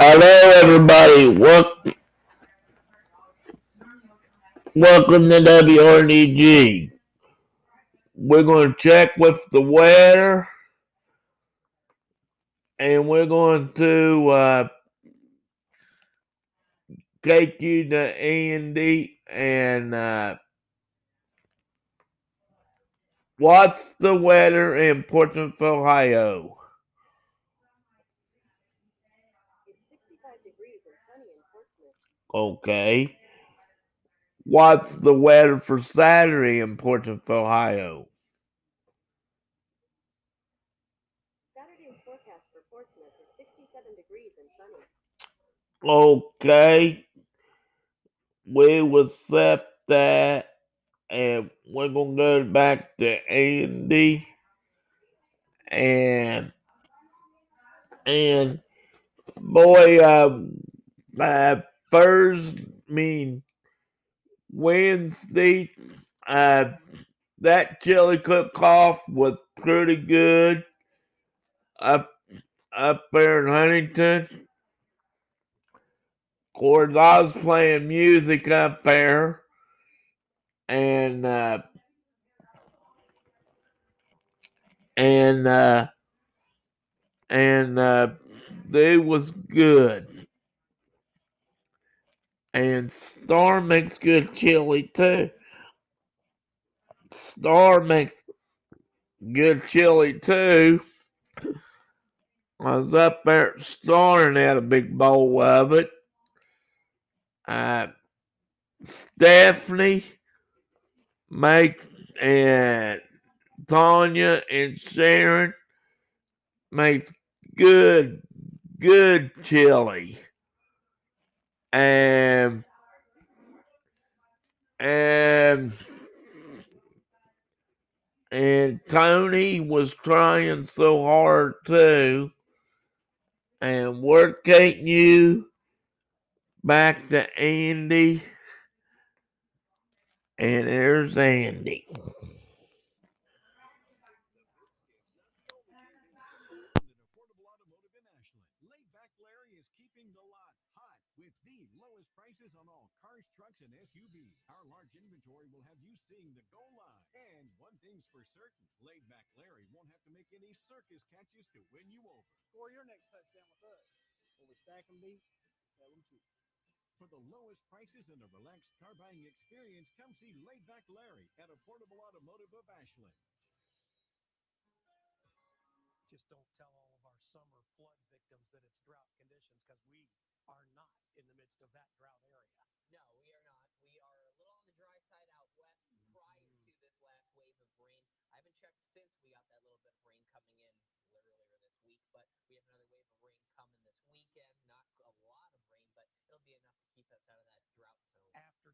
Hello, everybody. Welcome, to WRDG. We're going to check with the weather, and we're going to uh, take you to Andy and uh, what's the weather in Portsmouth, Ohio? Okay. What's the weather for Saturday in Portsmouth, Ohio? Saturday's forecast for Portsmouth is 67 degrees and sunny. Okay. We will set that and we're gonna go back to Andy and and boy um uh Thursday I mean Wednesday uh that chili cook off was pretty good up up there in Huntington. Of course I was playing music up there and uh and uh and uh they was good. And Star makes good chili too. Star makes good chili too. I was up there at Star and had a big bowl of it. Uh, Stephanie make and Tanya and Sharon makes good good chili. And and and Tony was trying so hard too. And we're taking you back to Andy. And there's Andy. Affordable Automotive in Ashland. Laid back Larry is keeping the lot hot with the lowest prices on all cars, trucks, and SUVs. Our large inventory will have you seeing the goal line. And one thing's for certain, laid back Larry won't have to make any circus catches to win you over. score your next touchdown with us. Will we stack them deep? Tell them to. For the lowest prices and a relaxed car buying experience, come see Laid Back Larry at Affordable Automotive of Ashland. just don't tell all of our summer flood victims that it's drought conditions because we are not in the midst of that drought area. No, we are not. We are a little on the dry side out west prior mm-hmm. to this last wave of rain. I haven't checked since we got that little bit of rain coming in earlier this week, but we have another wave of rain coming this weekend. Not a lot of rain, but it'll be enough to keep us out of that drought zone After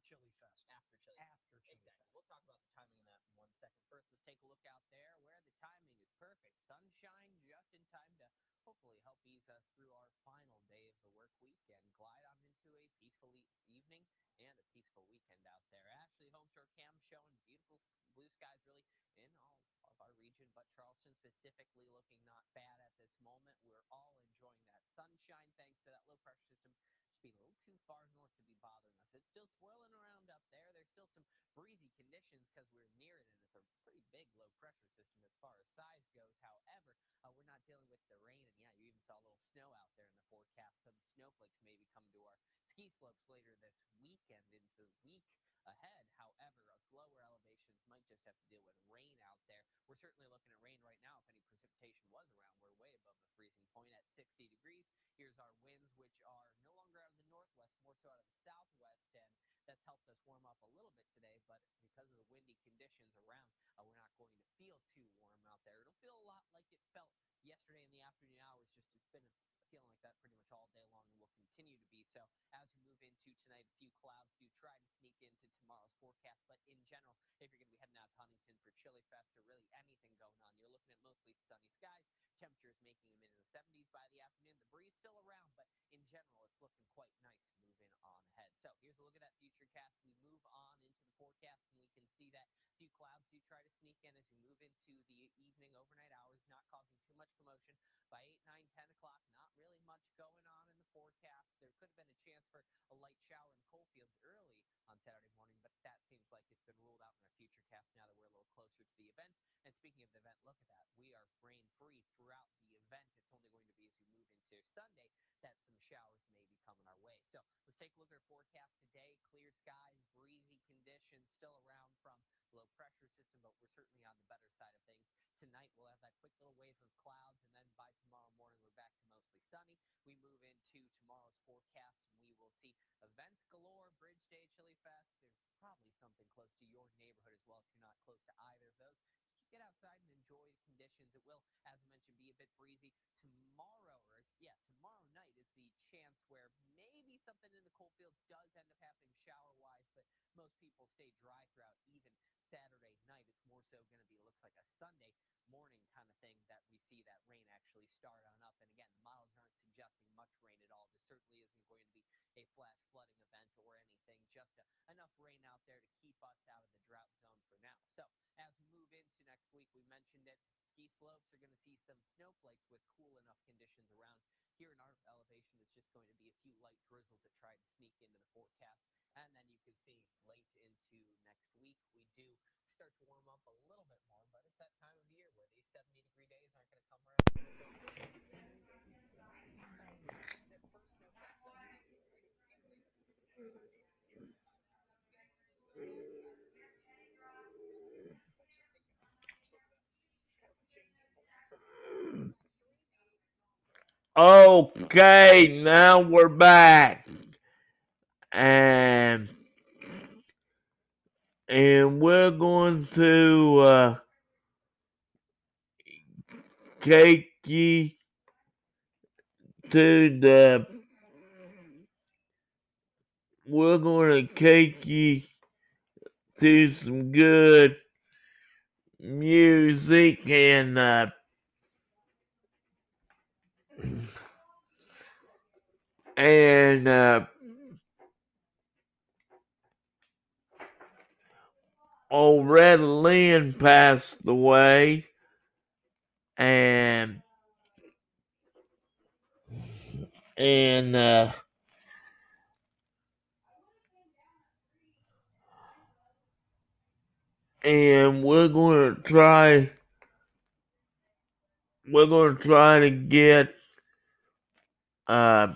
Chili Fest. after Chili. After Chili Exactly. Fest. We'll talk about the timing of that in one second. First, let's take a look out there where the timing is perfect. Sunshine just in time to hopefully help ease us through our final day of the work week and glide on into a peaceful e- evening and a peaceful weekend out there. Ashley HomeStore Cam showing beautiful blue skies really in all of our region, but Charleston specifically looking not bad at this moment. We're all enjoying that sunshine thanks to that low pressure system just being a little too far north to be bothering us. It's still swirling around up there. There's still some breezy conditions because we're near it, and it's a pretty big low pressure system as far as size goes. However, uh, we're not dealing with the rain, and yeah, you even saw a little snow out there in the forecast. Some snowflakes maybe coming to our ski slopes later this weekend into the week ahead. However, us lower elevations might just have to deal with rain out there. We're certainly looking at rain right now. If any precipitation was around, we're way above the freezing point at 60 degrees. Here's our winds, which are no longer out of the northwest, more so out of the southwest, and that's helped us warm up a little bit today. But because of the windy conditions around, uh, we're not going to feel too warm out there. It'll feel a lot like it felt yesterday in the afternoon hours. Just it's been feeling like that pretty much all day long, and will continue to be so. As we move into tonight, a few clouds do try to sneak into tomorrow's forecast, but in general, if you're going to be heading out to Huntington for Chili Fest or really anything going on, you're looking at mostly sunny skies. Temperatures making them into the 70s by the afternoon. The breeze still around, but in general, it's looking quite nice moving on ahead. So here's a look at that future cast. We move on into the forecast, and we can see that a few clouds do try to sneak in as we move into the evening, overnight hours, not causing too much commotion. By 8, 9, 10 o'clock, not really much going on in the forecast. There could have been a chance for a light shower in Coalfields early on Saturday morning, but that seems like it's been ruled out in our future cast now that we're a little closer to the event. And speaking of the event, look at that. We are rain free throughout the event. It's only going to be as we move into Sunday that some showers may be coming our way. So let's take a look at our forecast today. Clear skies, breezy conditions, still around from low pressure system, but we're certainly on the better side of things. Tonight we'll have that quick little wave of clouds, and then by tomorrow morning we're back to mostly sunny. We move into tomorrow's forecast, and we will see events galore. Bridge Day, Chili Fest. There's probably something close to your neighborhood as well if you're not close to either of those. So just get outside and enjoy the conditions. It will, as I mentioned, be a bit breezy tomorrow. Or yeah, tomorrow night is the chance where maybe something in the Coalfields does end up happening shower-wise, but most people stay dry throughout even Saturday night. It's more so going to be looks like a Sunday morning kind of thing that we see that rain actually start on up. And again, the models aren't suggesting much rain at all. This certainly isn't going to be a flash flooding event or anything. Just a, enough rain out there to keep us out of the drought zone for now. So as we move into next week, we mentioned it. Ski slopes are going to see some snowflakes with cool enough conditions around. Here in our elevation, it's just going to be a few light drizzles that try to sneak into the forecast. And then you can see late into next week, we do start to warm up a little bit more, but it's that time of year where these 70 degree days aren't going to come around. Okay, now we're back. And and we're going to uh take you to the we're going to take you to some good music and uh and uh old Red Lynn passed away and and uh and we're going to try we're going to try to get uh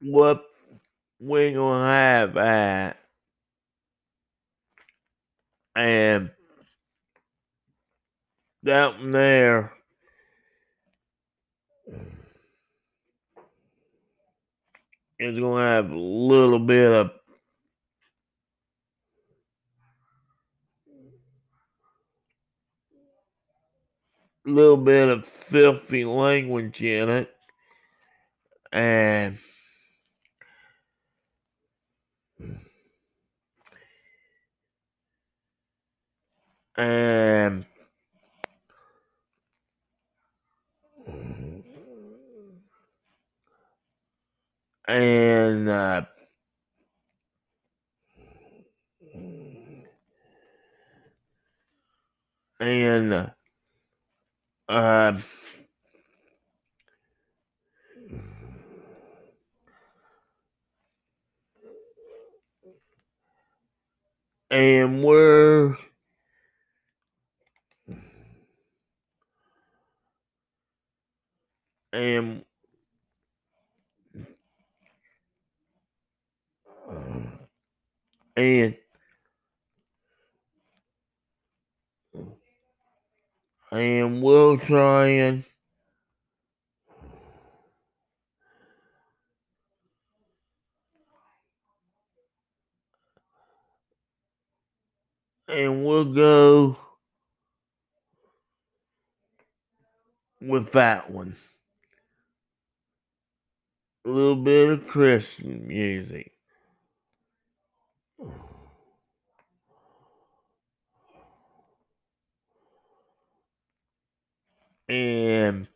what we're gonna have at and down there. Is gonna have a little bit of little bit of filthy language in it. And and and uh, and uh, and we're and and and we'll try and we'll go with that one a little bit of Christian music. And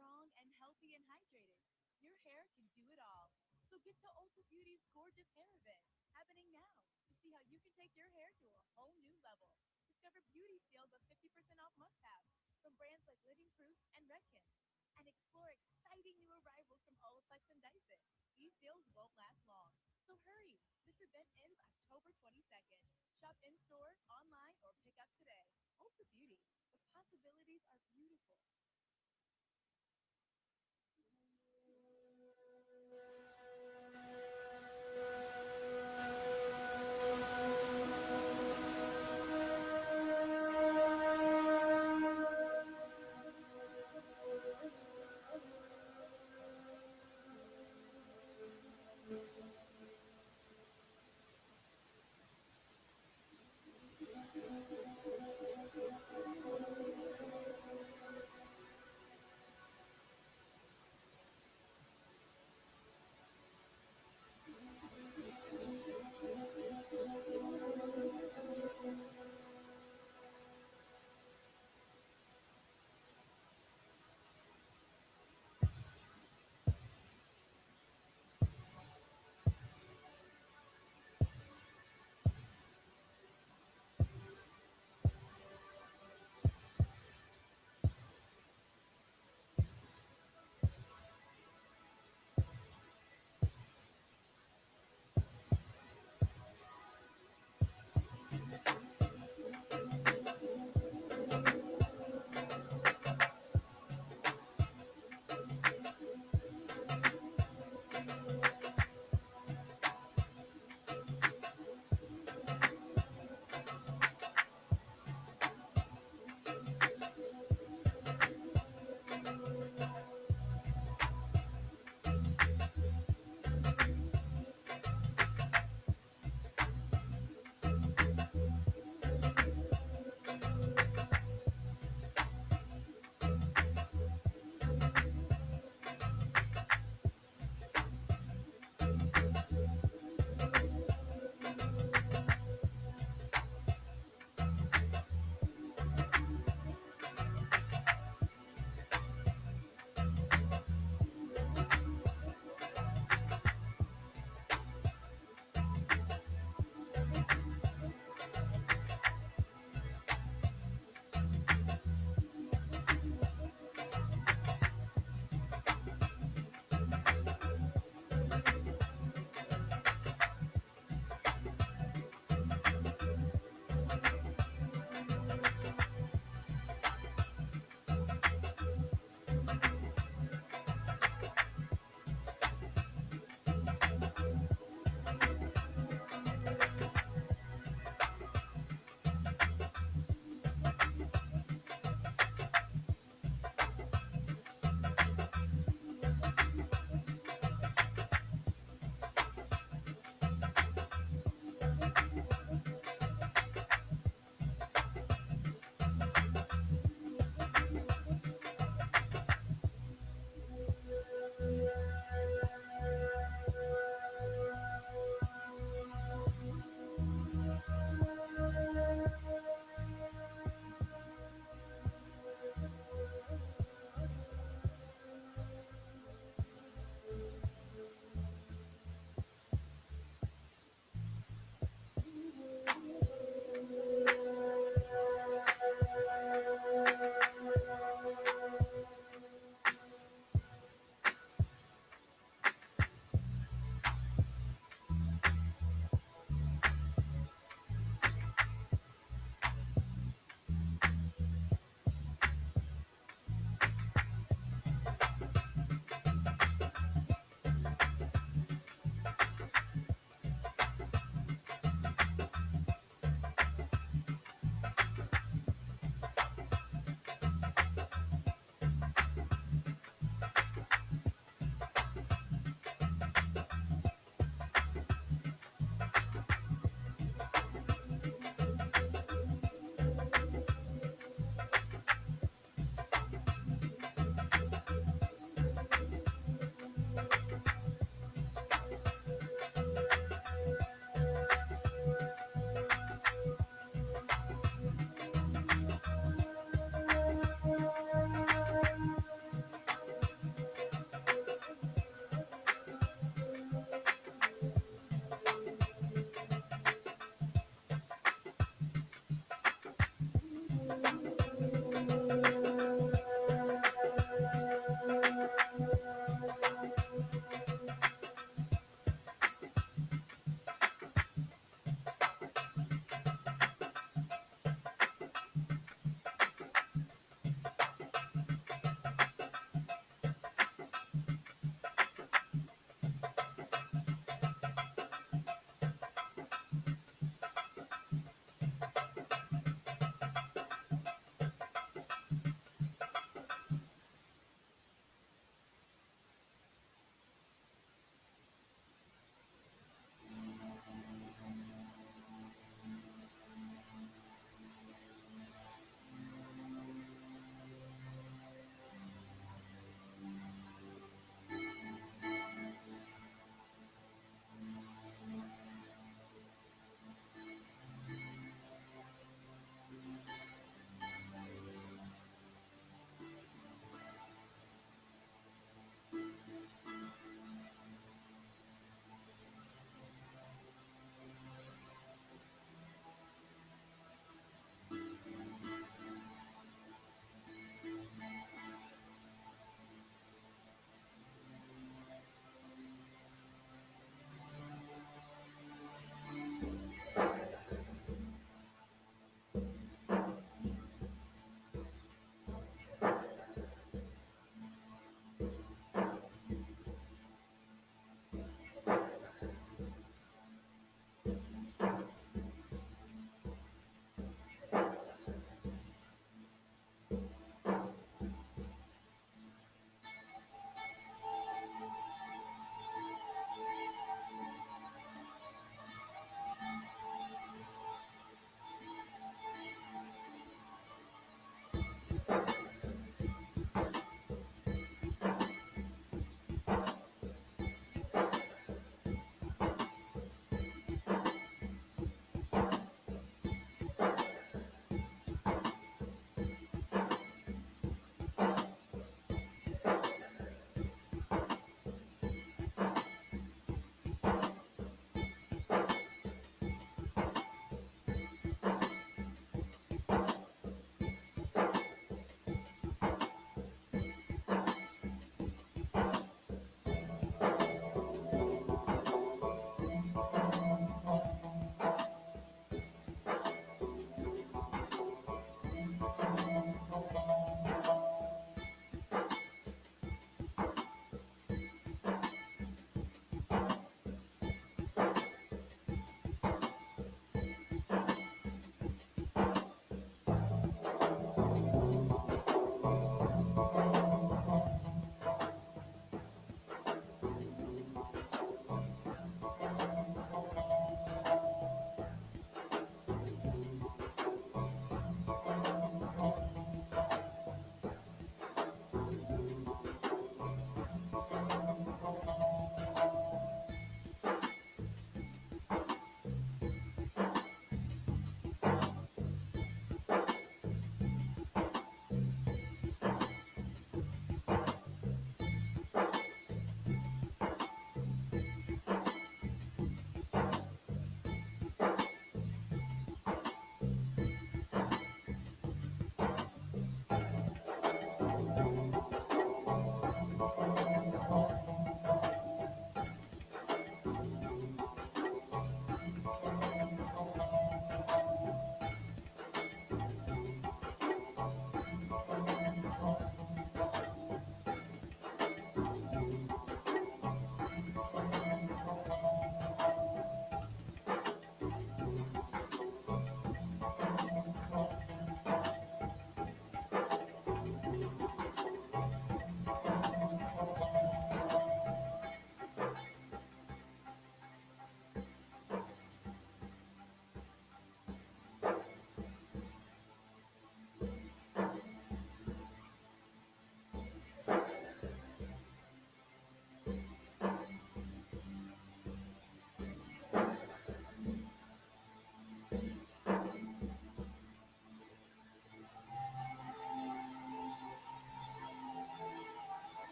strong and healthy and hydrated. Your hair can do it all. So get to Ulta Beauty's gorgeous hair event happening now to see how you can take your hair to a whole new level. Discover beauty steals of 50% off must-haves from brands like Living Proof and Redken. And explore exciting new arrivals from Olaplex and Dyson. These deals won't last long. So hurry. This event ends October 22nd. Shop in-store, online, or pick up today. Ulta Beauty. The possibilities are beautiful.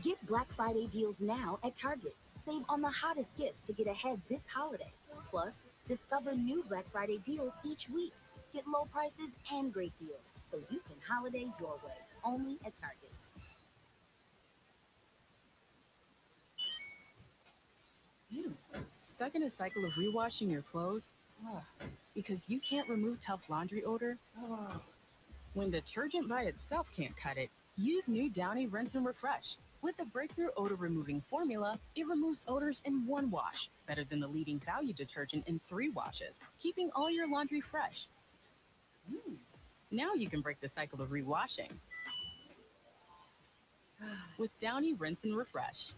Get Black Friday deals now at Target. Save on the hottest gifts to get ahead this holiday. Plus, discover new Black Friday deals each week. Get low prices and great deals so you can holiday your way. Only at Target. You stuck in a cycle of rewashing your clothes? Ugh. Because you can't remove tough laundry odor? Ugh. When detergent by itself can't cut it, use new Downy Rinse and Refresh. With a breakthrough odor removing formula, it removes odors in one wash, better than the leading value detergent in three washes, keeping all your laundry fresh. Mm. Now you can break the cycle of rewashing. With Downy Rinse and Refresh.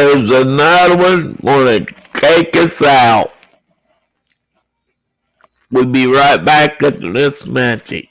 There's another one gonna take us out. We'll be right back after this magic.